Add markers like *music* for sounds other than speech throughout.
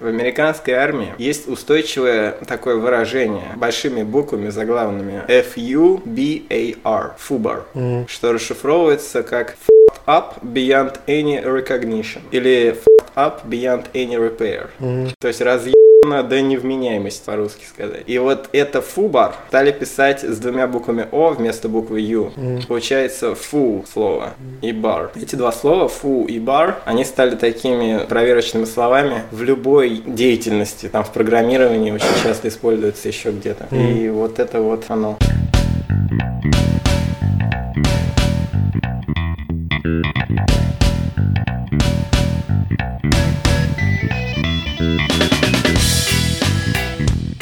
В американской армии есть устойчивое такое выражение большими буквами заглавными F-U-B-A-R, FUBAR, mm. что расшифровывается как fucked up beyond any recognition или fucked up beyond any repair. Mm. То есть разъем до невменяемости, по-русски сказать. И вот это фубар стали писать с двумя буквами О вместо буквы Ю. Mm. Получается фу слово и бар. Эти два слова, фу и бар, они стали такими проверочными словами в любой деятельности. Там в программировании очень часто используются еще где-то. Mm. И вот это вот оно.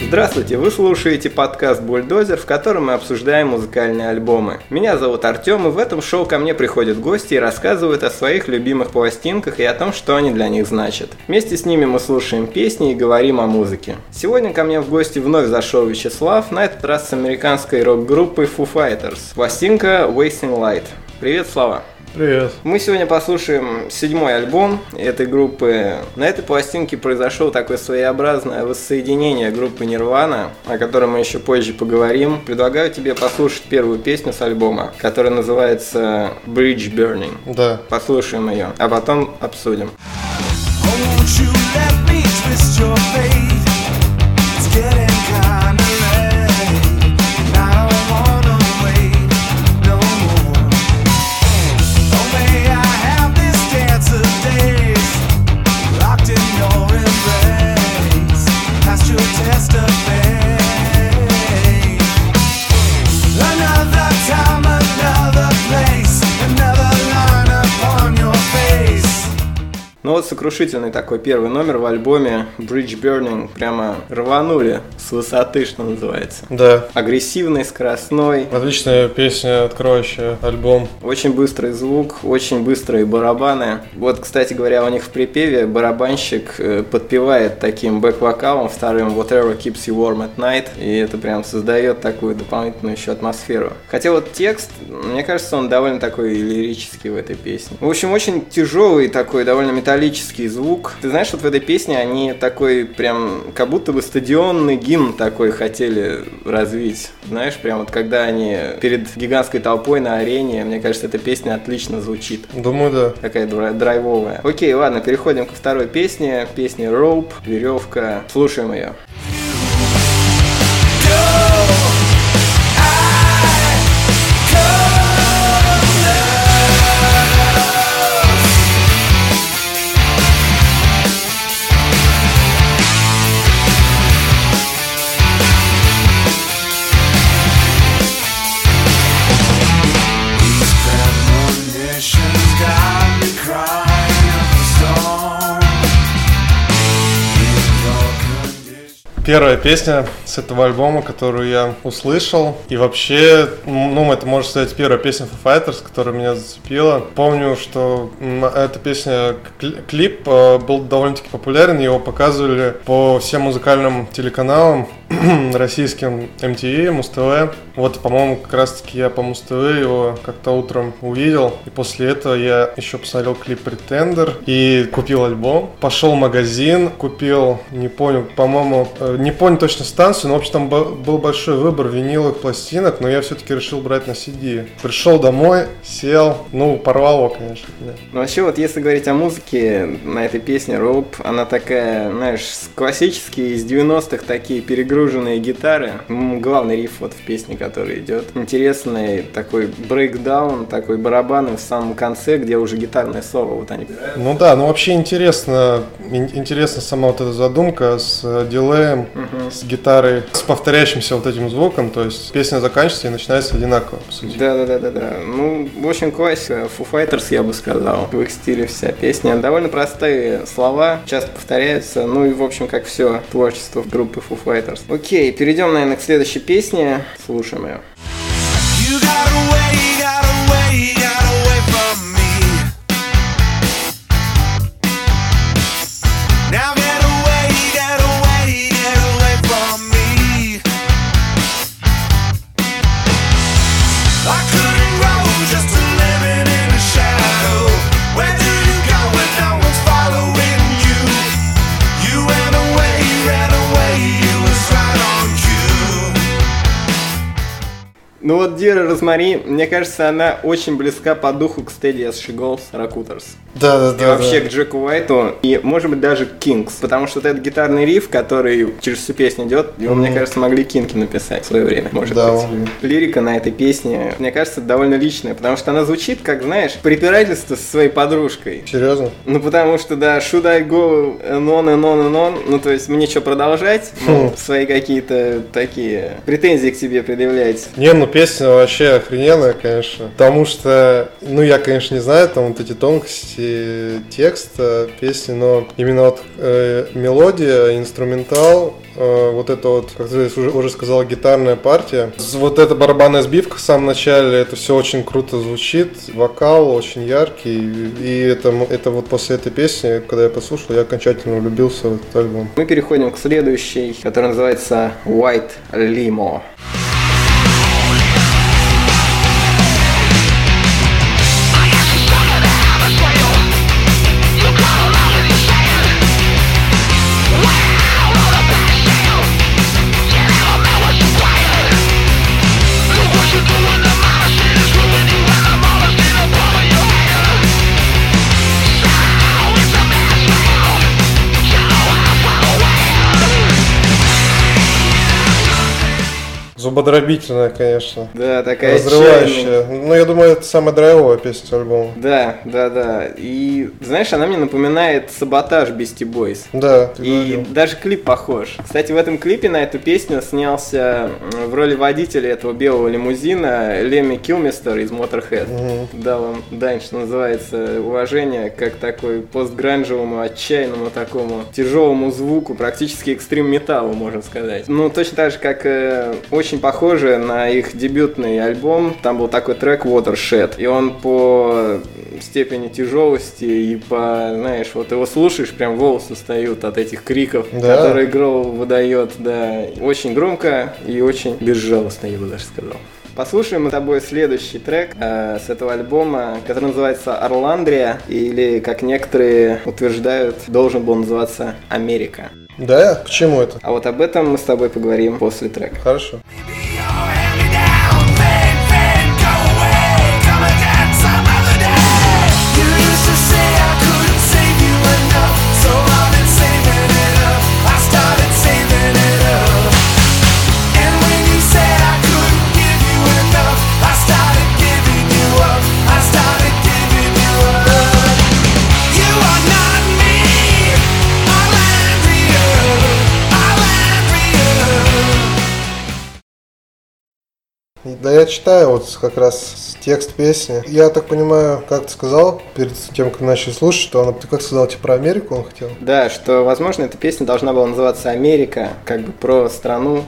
Здравствуйте, вы слушаете подкаст «Бульдозер», в котором мы обсуждаем музыкальные альбомы. Меня зовут Артем, и в этом шоу ко мне приходят гости и рассказывают о своих любимых пластинках и о том, что они для них значат. Вместе с ними мы слушаем песни и говорим о музыке. Сегодня ко мне в гости вновь зашел Вячеслав, на этот раз с американской рок-группой Foo Fighters. Пластинка «Wasting Light». Привет, Слава! Привет. Мы сегодня послушаем седьмой альбом этой группы. На этой пластинке произошло такое своеобразное воссоединение группы Нирвана, о котором мы еще позже поговорим. Предлагаю тебе послушать первую песню с альбома, которая называется Bridge Burning. Да. Послушаем ее, а потом обсудим. Ну вот сокрушительный такой первый номер в альбоме Bridge Burning. Прямо рванули с высоты, что называется. Да. Агрессивный, скоростной. Отличная песня, откроющая альбом. Очень быстрый звук, очень быстрые барабаны. Вот, кстати говоря, у них в припеве барабанщик э, подпевает таким бэк-вокалом вторым Whatever Keeps You Warm at Night. И это прям создает такую дополнительную еще атмосферу. Хотя вот текст, мне кажется, он довольно такой лирический в этой песне. В общем, очень тяжелый такой, довольно металлический металлический звук. Ты знаешь, вот в этой песне они такой прям, как будто бы стадионный гимн такой хотели развить. Знаешь, прям вот когда они перед гигантской толпой на арене, мне кажется, эта песня отлично звучит. Думаю, да. Такая драйвовая. Окей, ладно, переходим ко второй песне. Песня Rope, веревка. Слушаем ее. Первая песня с этого альбома, которую я услышал. И вообще, ну, это можно сказать первая песня Foo Fighters, которая меня зацепила. Помню, что эта песня, клип э, был довольно-таки популярен, его показывали по всем музыкальным телеканалам *clears throat* российским MTV, Муз-ТВ. Вот, по-моему, как раз-таки я по Муз-ТВ его как-то утром увидел. И после этого я еще посмотрел клип Pretender и купил альбом. Пошел в магазин, купил, не помню, по-моему, э, не помню точно станцию, но, в общем, там был большой выбор виниловых пластинок, но я все-таки решил брать на CD. Пришел домой, сел, ну, порвал его, конечно. Да. Ну, вообще, вот если говорить о музыке, на этой песне Rope, она такая, знаешь, классические из 90-х такие перегрузки перегруженные гитары. Главный риф вот в песне, который идет. Интересный такой брейкдаун, такой барабаны в самом конце, где уже гитарное соло вот они Ну да, ну вообще интересно, интересна сама вот эта задумка с э, дилеем, угу. с гитарой, с повторяющимся вот этим звуком, то есть песня заканчивается и начинается одинаково, по сути. Да, да, да, да, да. Ну, в общем, классика. Foo Fighters, я бы сказал. В их стиле вся песня. Довольно простые слова, часто повторяются. Ну и, в общем, как все творчество группы Foo Fighters. Окей, перейдем, наверное, к следующей песне. Слушаем ее. You and Дира Розмари, мне кажется, она очень близка по духу к She Goes Rakuters. Да, да, да. И вообще да. к Джеку Уайту, и может быть даже к Кингс, потому что вот этот гитарный риф, который через всю песню идет, его, мне кажется, могли Кинки написать в свое время, может Да, быть. могли. Лирика на этой песне, мне кажется, довольно личная, потому что она звучит, как, знаешь, препирательство со своей подружкой. Серьезно? Ну, потому что, да, should I go on and on and on, ну, то есть, мне что, продолжать? Ну, Хм. свои какие-то такие претензии к тебе предъявлять. Не, ну песня вообще охрененная, конечно. Потому что, ну я, конечно, не знаю там вот эти тонкости текста песни, но именно вот э, мелодия, инструментал, э, вот это вот, как ты уже, уже сказал, гитарная партия. Вот эта барабанная сбивка в самом начале, это все очень круто звучит, вокал очень яркий. И это, это вот после этой песни, когда я послушал, я окончательно влюбился в этот альбом. Мы переходим к следующей, которая называется White Limo. Зубодробительная, конечно. Да, такая Разрывающая. отчаянная. Ну, я думаю, это самая драйвовая песня с альбома. Да, да, да. И знаешь, она мне напоминает саботаж Beastie Boys. Да, И говорил. даже клип похож. Кстати, в этом клипе на эту песню снялся в роли водителя этого белого лимузина Леми Килмистер из Motorhead. Мгм. Дал вам дань, что называется, уважение как такой постгранжевому, отчаянному такому тяжелому звуку, практически экстрим металлу, можно сказать. Ну, точно так же, как э, очень похоже на их дебютный альбом. Там был такой трек Watershed, и он по степени тяжелости и по, знаешь, вот его слушаешь, прям волосы встают от этих криков, Да. которые Гроул выдает, да. Очень громко и очень безжалостно, я бы даже сказал. Послушаем мы с тобой следующий трек э, с этого альбома, который называется «Орландрия», или, как некоторые утверждают, должен был называться «Америка». Да? К чему это? А вот об этом мы с тобой поговорим после трека. Хорошо. Да я читаю вот как раз текст песни. Я так понимаю, как ты сказал, перед тем, как начали слушать, что она, ты как сказал, типа про Америку он хотел? Да, что, возможно, эта песня должна была называться «Америка», как бы про страну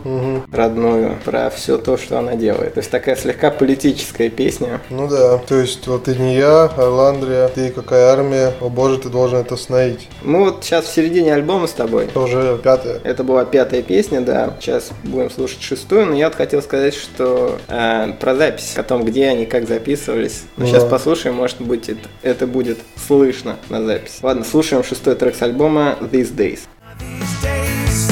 родную, про все то, что она делает. То есть такая слегка политическая песня. Ну да, то есть вот ты не я, Айландрия, ты какая армия, о боже, ты должен это остановить. Мы вот сейчас в середине альбома с тобой. Это уже пятая. Это была пятая песня, да. Сейчас будем слушать шестую, но я вот хотел сказать, что э, про запись, о том, где они, как записывались. Но Ну сейчас послушаем, может быть, это, это будет слышно на записи. Ладно, слушаем шестой трек с альбома These Days. These days,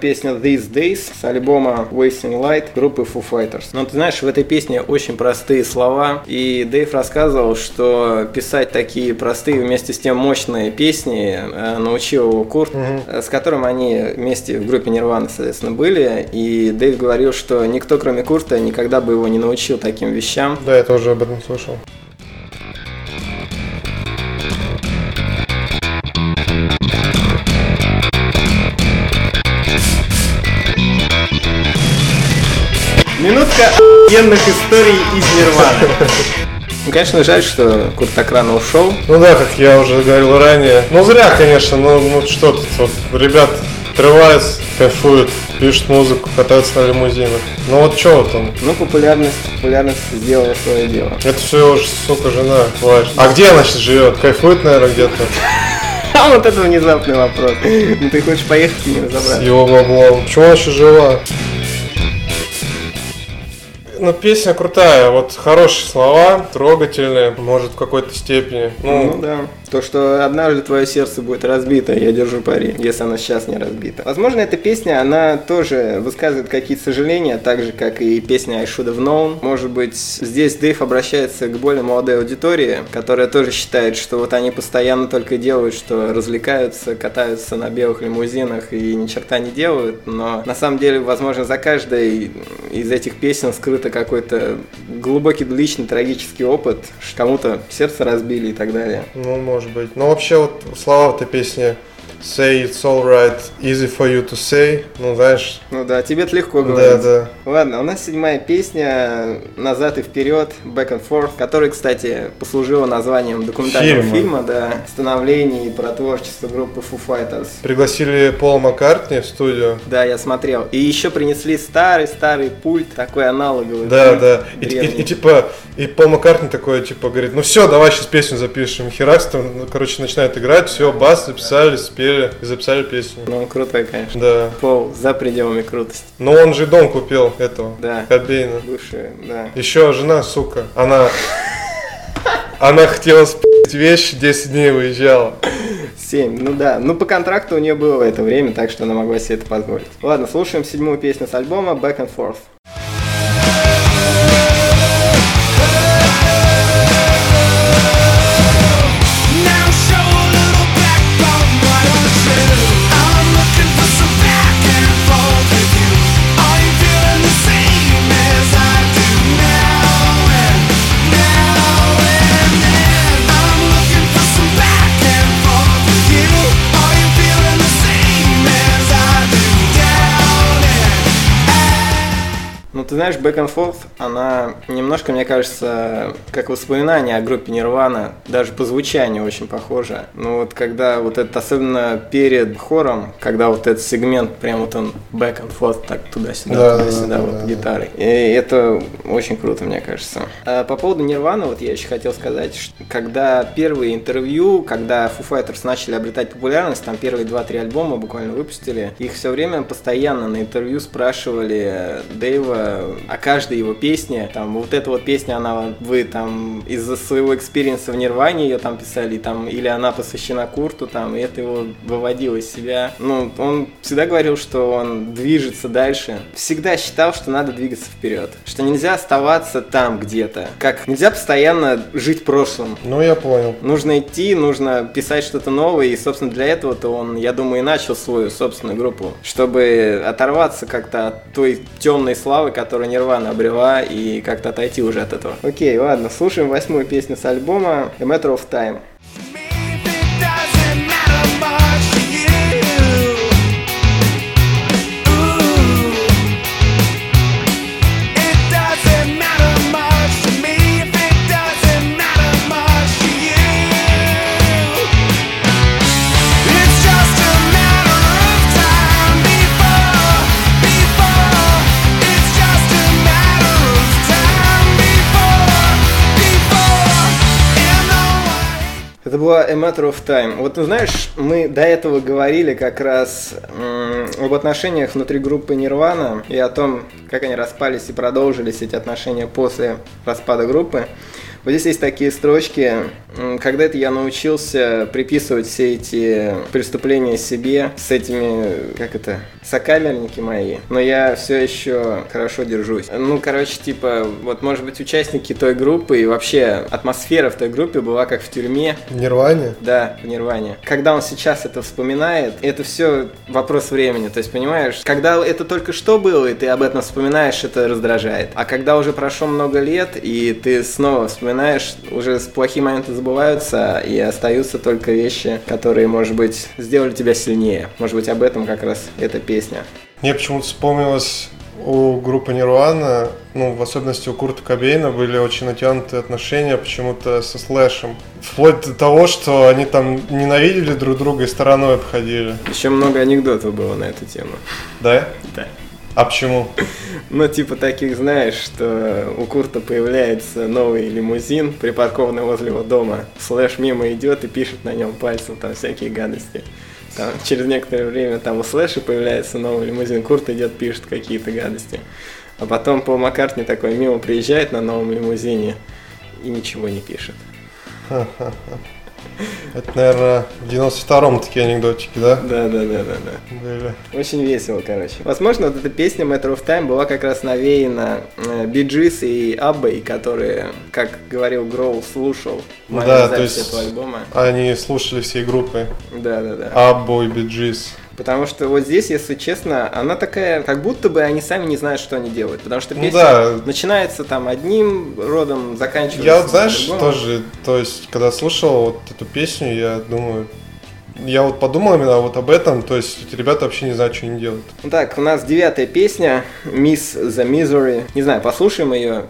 песня These Days с альбома Wasting Light группы Foo Fighters. Но ты знаешь, в этой песне очень простые слова, и Дэйв рассказывал, что писать такие простые вместе с тем мощные песни э, научил его Курт, э, с которым они вместе в группе Нирвана, соответственно, были, и Дэйв говорил, что никто, кроме Курта, никогда бы его не научил таким вещам. Да, я тоже об этом слышал. Охуенных историй из Нирваны. Ну, конечно, жаль, что Курт так рано ушел. Ну да, как я уже говорил ранее. Ну зря, конечно, но ну что тут, вот, ребят отрываются, кайфуют, пишут музыку, катаются на лимузинах. Ну вот что вот он? Ну, популярность, популярность сделала свое дело. Это все уж, сука, жена плачет. А где она сейчас живет? Кайфует, наверное, где-то. *laughs* А вот это внезапный вопрос. Ну, ты хочешь поехать и не С разобраться? его баблом. Почему она еще жива? Ну, песня крутая, вот хорошие слова, трогательные, может, в какой-то степени. Ну Ну, да. То, что однажды твое сердце будет разбито, я держу пари, если оно сейчас не разбито. Возможно, эта песня, она тоже высказывает какие-то сожаления, так же, как и песня I Should Have Known. Может быть, здесь Дэйв обращается к более молодой аудитории, которая тоже считает, что вот они постоянно только делают, что развлекаются, катаются на белых лимузинах и ни черта не делают, но на самом деле, возможно, за каждой из этих песен какой-то глубокий личный трагический опыт, что кому-то сердце разбили и так далее. ну, может быть. Но вообще вот слова этой песне Say it's alright, easy for you to say. Ну, знаешь, Ну да, тебе-то легко да, говорить. да. Ладно, у нас седьмая песня «Назад и вперед», «Back and Forth», которая, кстати, послужила названием документального Фильма. фильма, да, становление и про творчество группы Foo Fighters. Пригласили Пола Маккартни в студию. Да, я смотрел. И еще принесли старый-старый пульт, такой аналоговый. Да, пульт да. И, и- древний. и типа, и Пол Маккартни такой, типа, говорит, ну все, давай сейчас песню запишем. Херакс там, ну, короче, начинает играть, все, бас записали, спели и записали песню. Ну, он крутой, конечно. Да. Пол за пределами крутости. Но он же дом купил этого, Да. Кобейна. Бывший, да. Еще жена, сука, она... *laughs* Она хотела спить вещи, 10 дней выезжала. Семь, ну да. Ну, по контракту у нее было это время, так что она могла себе это позволить. Ладно, слушаем седьмую песню с альбома «Back and Forth». Знаешь, Back and Forth, она немножко, мне кажется, как воспоминание о группе Нирвана, даже по звучанию очень похожа. Ну, вот когда вот это, особенно перед хором, когда вот этот сегмент, прям вот он Back and Forth, так туда-сюда, Да, туда-сюда, да, вот да, гитарой. И это очень круто, мне кажется. А по поводу Нирвана, вот я еще хотел сказать, что когда первые интервью, когда Foo Fighters начали обретать популярность, там первые 2-3 альбома буквально выпустили, их все время постоянно на интервью спрашивали Дэйва о каждой его песне, там, вот эта вот песня, она, вы там из-за своего experience а в Нирване ее там писали, там, или она посвящена Курту, там, и это его выводило из себя. Ну, он всегда говорил, что он движется дальше. Всегда считал, что надо двигаться вперед. Что нельзя оставаться там где-то. Как нельзя постоянно жить прошлым. Ну, я понял. Нужно идти, нужно писать что-то новое, и, собственно, для этого-то он, я думаю, и начал свою собственную группу, чтобы оторваться как-то от той темной славы, которую Нирвана обрела, и как-то отойти уже от этого. Окей, ладно, слушаем восьмую песню с альбома A Matter of Time. Maybe it doesn't matter much была A Matter of Time. Вот ты знаешь, мы до этого говорили как раз м, об отношениях внутри группы Нирвана и о том, как они распались и продолжились эти отношения после распада группы. Вот здесь есть такие строчки. Когда-то я научился приписывать все эти преступления себе с этими, как это, сокамерники мои. Но я все еще хорошо держусь. Ну, короче, типа, вот, может быть, участники той группы и вообще атмосфера в той группе была как в тюрьме. В Нирване? Да, в Нирване. Когда он сейчас это вспоминает, это все вопрос времени. То есть, понимаешь, когда это только что было, и ты об этом вспоминаешь, это раздражает. А когда уже прошло много лет, и ты снова вспоминаешь, уже с плохие моменты забываются, и остаются только вещи, которые, может быть, сделали тебя сильнее. Может быть, об этом как раз эта песня. Мне почему-то вспомнилась у группы Нирвана, ну, в особенности у Курта Кобейна, были очень натянутые отношения почему-то со Слэшем. Вплоть до того, что они там ненавидели друг друга и стороной обходили. Еще много анекдотов было на эту тему. Да? Да. А почему? Ну, типа таких, знаешь, что у Курта появляется новый лимузин, припаркованный возле его дома. Слэш мимо идет и пишет на нем пальцем там всякие гадости. Там, через некоторое время там у Слэша появляется новый лимузин, Курт идет, пишет какие-то гадости. А потом Пол Маккартни такой мимо приезжает на новом лимузине и ничего не пишет. Это, наверное, в 92-м такие анекдотики, да? Да, да, да, да, да. Были. Очень весело, короче. Возможно, вот эта песня Matter of Time была как раз навеяна Bee Gees и Аббой, которые, как говорил Гроул, слушал мою Да, то запись есть- этого альбома. Они слушали всей группы. Да, да, да. Абба и Bee Gees. Потому что вот здесь, если честно, она такая, как будто бы они сами не знают, что они делают. Потому что Ну песня да. начинается там одним родом, заканчивается Я вот, знаешь, по-другому. тоже, то есть, когда слушал вот эту песню, я думаю, я вот подумал именно вот об этом, то есть эти ребята вообще не знают, что они делают. Ну Так, у нас девятая песня, Miss the Misery. Не знаю, послушаем ее.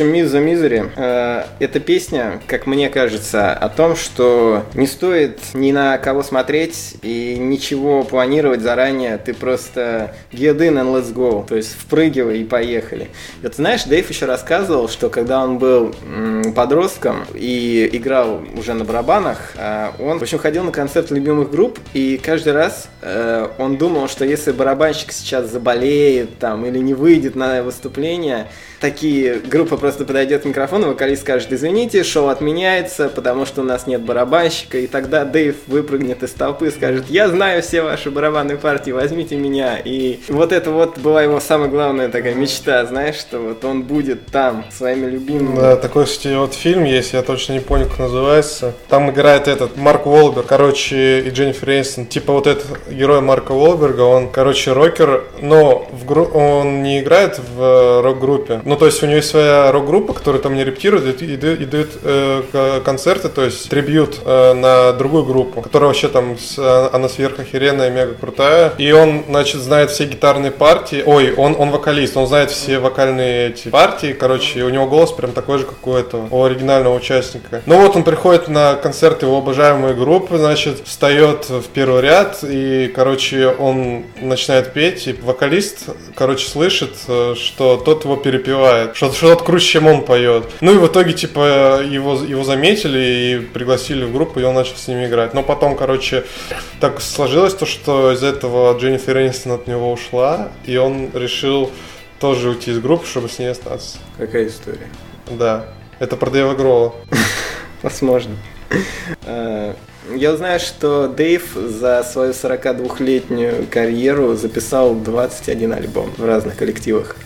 Общем, the Misery э, это песня, как мне кажется, о том, что не стоит ни на кого смотреть и ничего планировать заранее. Ты просто get in and let's go. То есть впрыгивай и поехали. Вот знаешь, Дэйв еще рассказывал, что когда он был м, подростком и играл уже на барабанах, э, он, в общем, ходил на концерт любимых групп, и каждый раз э, он думал, что если барабанщик сейчас заболеет там или не выйдет на выступление, такие группа просто подойдет к микрофону, вокалист скажет, извините, шоу отменяется, потому что у нас нет барабанщика, и тогда Дэйв выпрыгнет из толпы и скажет, я знаю все ваши барабанные партии, возьмите меня. И вот это вот была его самая главная такая мечта, знаешь, что вот он будет там, своими любимыми. Да, такой, кстати, вот фильм есть, я точно не помню, как называется. Там играет этот Марк Уолберг, короче, и Дженнифер Энистон. Типа вот этот герой Марка Уолберга, он, короче, рокер, но в гру- он не играет в э, рок-группе. Ну, то есть у него есть своя рок-группа, которая там не рептирует и, и и дает э, концерты, то есть трибьют э, на другую группу, которая вообще там, с- э, она сверхохеренная, мега крутая. И он, значит, знает все гитарные партии. Ой, он, он вокалист, он знает все вокальные эти партии, короче, у него голос прям такой же, как у этого, у оригинального участника. Ну вот он приходит на концерт его обожаемой группы, значит, встает в первый ряд, и, короче, он начинает петь, и вокалист, короче, слышит, э, что тот его перепевает, что, что тот круче, чем он поет. Ну и в итоге, типа, его, его заметили и пригласили в группу, и он начал с ними играть. Но потом, короче, так сложилось то, что из-за этого Дженнифер Энистон от него ушла, и он решил тоже уйти из группы, чтобы с ней остаться. Какая история? Да. Это про Дэйва Грола. *laughs* Возможно. Э, Я знаю, что Дэйв за свою 42-летнюю карьеру записал 21 альбом в разных коллективах.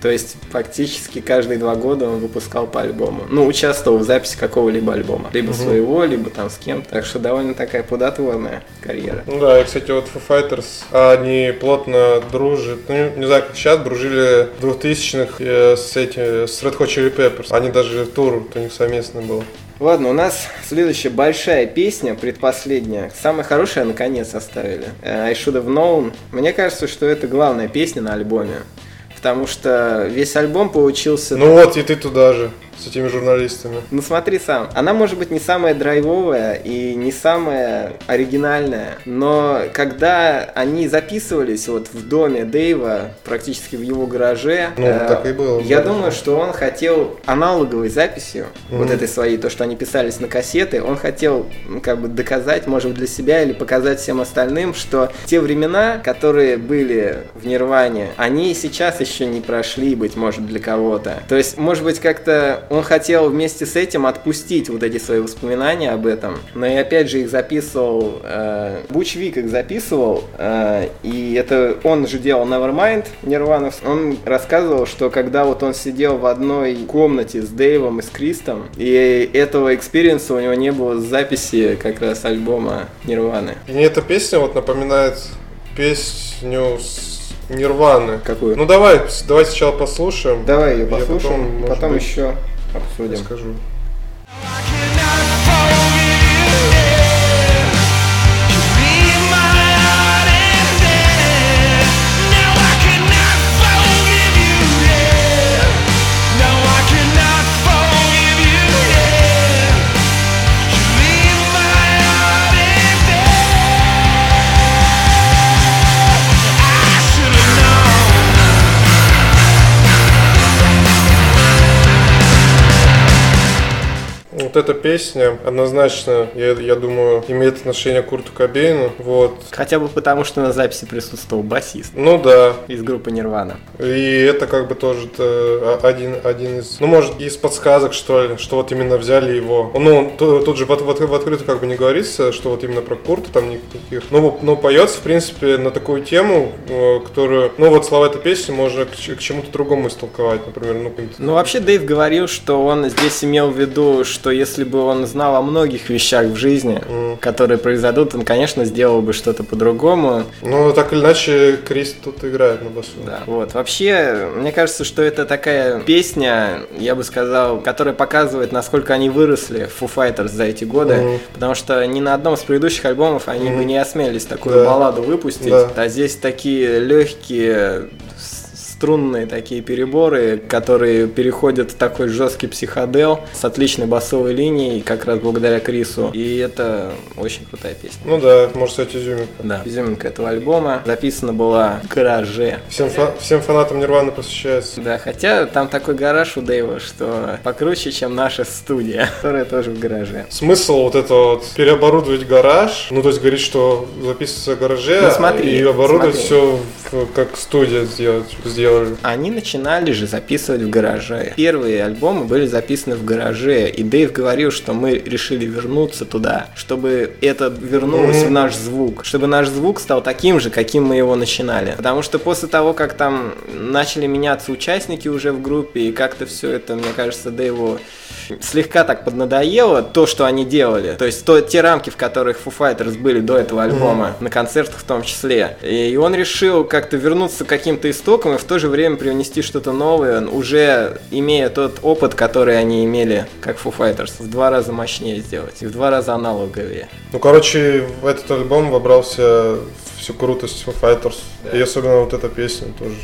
То есть фактически каждые два года он выпускал по альбому. Ну, участвовал в записи какого-либо альбома. Либо своего, либо там с кем-то. Так что довольно такая плодотворная карьера. Ну да, и, кстати, вот Foo Fighters, они плотно дружат, ну, не, знаю, как сейчас, дружили в 2000-х э, с этим, с Red Hot Chili Peppers. Они даже тур у них совместный был. Ладно, у нас следующая большая песня, предпоследняя. Самая хорошая наконец оставили. Э, I Should Have Known. Мне кажется, что это главная песня на альбоме. Потому что весь альбом получился... Ну вот, и ты туда же, с этими журналистами. Ну смотри сам, она может быть не самая драйвовая и не самая оригинальная, но когда они записывались вот в доме Дэйва, практически в его гараже, Ну, э, так и было, я да. думаю, что он хотел аналоговой записью вот Мгм. этой своей, то, что они писались на кассеты, он хотел ну, как бы доказать, может быть, для себя или показать всем остальным, что те времена, которые были в Нирване, они сейчас еще не прошли, быть может, для кого-то. То есть, может быть, как-то он хотел вместе с этим отпустить вот эти свои воспоминания об этом. Но и опять же их записывал, э, Буч Вик их записывал, э, и это он же делал Nevermind Нирвана. Он рассказывал, что когда вот он сидел в одной комнате с Дэйвом и с Кристом, и этого experience а у него не было с записи как раз альбома Нирваны. И мне эта песня вот напоминает песню с Нирваны. Какую? Ну давай, давай сначала послушаем. Давай ее послушаем, потом, потом быть, еще обсудим. Скажу. Вот эта песня однозначно, я, я думаю, имеет отношение к Курту Кобейну. Вот. Хотя бы потому, что на записи присутствовал басист Ну да, из группы Нирвана. И это как бы тоже э, один, один из, ну может из подсказок что ли, что вот именно взяли его. Ну ту- тут же в, в, в открыто как бы не говорится, что вот именно про Курта там никаких. Ну, но поется в принципе на такую тему, э, которую, ну вот слова этой песни можно к, к чему-то другому истолковать, например, ну Ну, вообще, Дэйв говорил, что он здесь имел в виду, что если бы он знал о многих вещах в жизни, которые произойдут, он, конечно, сделал бы что-то по-другому. Ну, так или иначе, Крис тут играет на басу. Да, вот. Вообще, мне кажется, что это такая песня, я бы сказал, которая показывает, насколько они выросли, Foo Fighters, за эти годы. Мгм. Потому что ни на одном из предыдущих альбомов они бы не осмелились такую Да. балладу выпустить. Да. А здесь такие легкие струнные такие переборы, которые переходят в такой жесткий психодел с отличной басовой линией, как раз благодаря Крису. И это очень крутая песня. Ну да, может стать изюминка. Да. Изюминка этого альбома записана была в гараже. Всем, фа- всем фанатам Нирваны посвящается. Да, хотя там такой гараж у Дэйва, что покруче, чем наша студия, которая тоже в гараже. Смысл вот это вот переоборудовать гараж, ну то есть говорить, что записывается в гараже Ну, смотри, и оборудовать смотри. все как студия сделать, сделали. Они начинали же записывать в гараже. Первые альбомы были записаны в гараже, и Дэйв говорил, что мы решили вернуться туда, чтобы это вернулось в наш звук, чтобы наш звук стал таким же, каким мы его начинали. Потому что после того, как там начали меняться участники уже в группе, и как-то все это, мне кажется, Дэйву слегка так поднадоело то, что они делали. То есть то, те рамки, в которых Foo Fighters были до этого альбома, на концертах в том числе. И он решил как-то вернуться к каким-то истокам и в то же время привнести что-то новое, уже имея тот опыт, который они имели, как Foo Fighters, в два раза мощнее сделать и в два раза аналоговее. Ну короче, в этот альбом вобрался всю крутость Foo Fighters. И особенно вот эта песня тоже.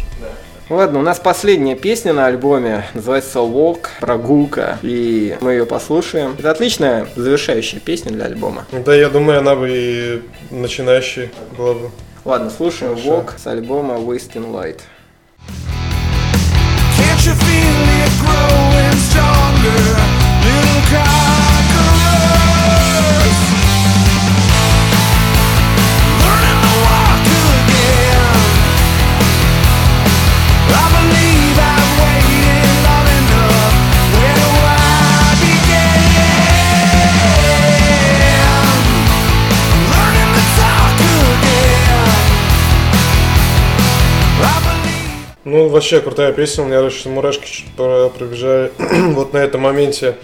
Ладно, у нас последняя песня на альбоме, называется Walk, прогулка, и мы ее послушаем. Это отличная завершающая песня для альбома. Ну Да, я думаю, она бы и начинающей была бы. Ладно, слушаем Walk с альбома Wasting Light. Can't you feel it growing stronger? Little conquerors вообще крутая песня, у меня даже мурашки пробежали *clears throat* вот на этом моменте.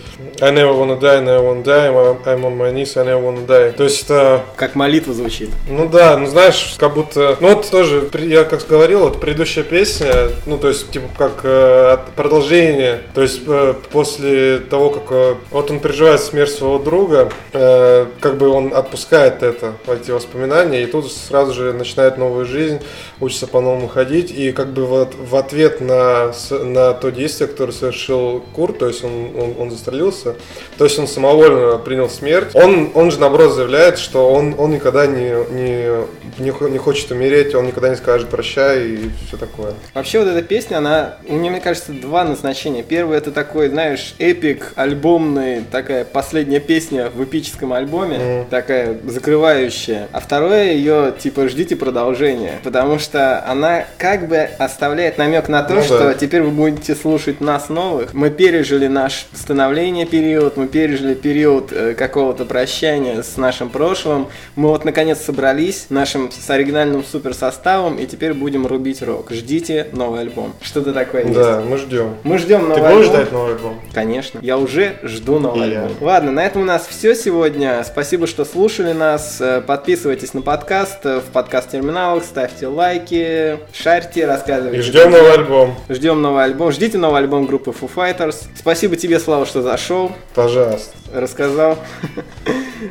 I never wanna die, I never wanna die, I'm- I'm on my knees, I never wanna die. То есть это Как молитва звучит. Ну да, ну знаешь, как будто... Ну вот тоже, я как говорил, вот предыдущая песня, ну то есть типа как э, продолжение, то есть э, после того, как э, вот он переживает смерть своего друга, э, как бы он отпускает это, эти воспоминания, и тут сразу же начинает новую жизнь, учится по-новому ходить, и как бы вот в ответ на, на то действие, которое совершил Курт, то есть он, он, он застрелился, то есть он самовольно принял смерть, он, он же наоборот заявляет, что он, он никогда не, не, не, не хочет умереть, он никогда не скажет прощай и все такое. Вообще вот эта песня, она, у нее, мне кажется, два назначения. Первый это такой, знаешь, эпик, альбомный, такая последняя песня в эпическом альбоме, такая закрывающая. А второе ее, типа, ждите продолжения, потому что она как бы оставляет оставляет намек на то, Ну что да. теперь вы будете слушать нас новых. Мы пережили наш становление период, мы пережили период э, какого-то прощания с нашим прошлым. Мы вот наконец собрались нашим с оригинальным супер составом и теперь будем рубить рок. Ждите новый альбом. Что-то такое есть. Да, мы ждем. Мы ждем новый Ты будешь альбом. ждать новый альбом? Конечно. Я уже жду новый И я. альбом. Ладно, на этом у нас все сегодня. Спасибо, что слушали нас. Э, Подписывайтесь на подкаст э, в подкаст-терминалах, ставьте лайки, шарьте, рассказывайте. И ждем новый альбом. Ждем новый альбом. Ждите новый альбом группы Foo Fighters. Спасибо тебе, Слава, что зашел, Пожалуйста. рассказал.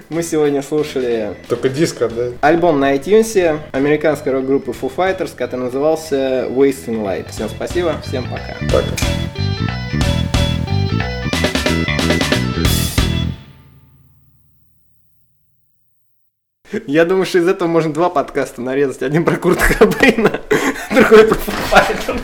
Мы сегодня слушали Только диско, да? альбом на iTunes американской рок-группы Foo Fighters, который назывался Wasting Light. Всем спасибо, всем пока. Так. Я думаю, что из этого можно два подкаста нарезать. Один про Курта Кобейна, *laughs* другой про Fighters.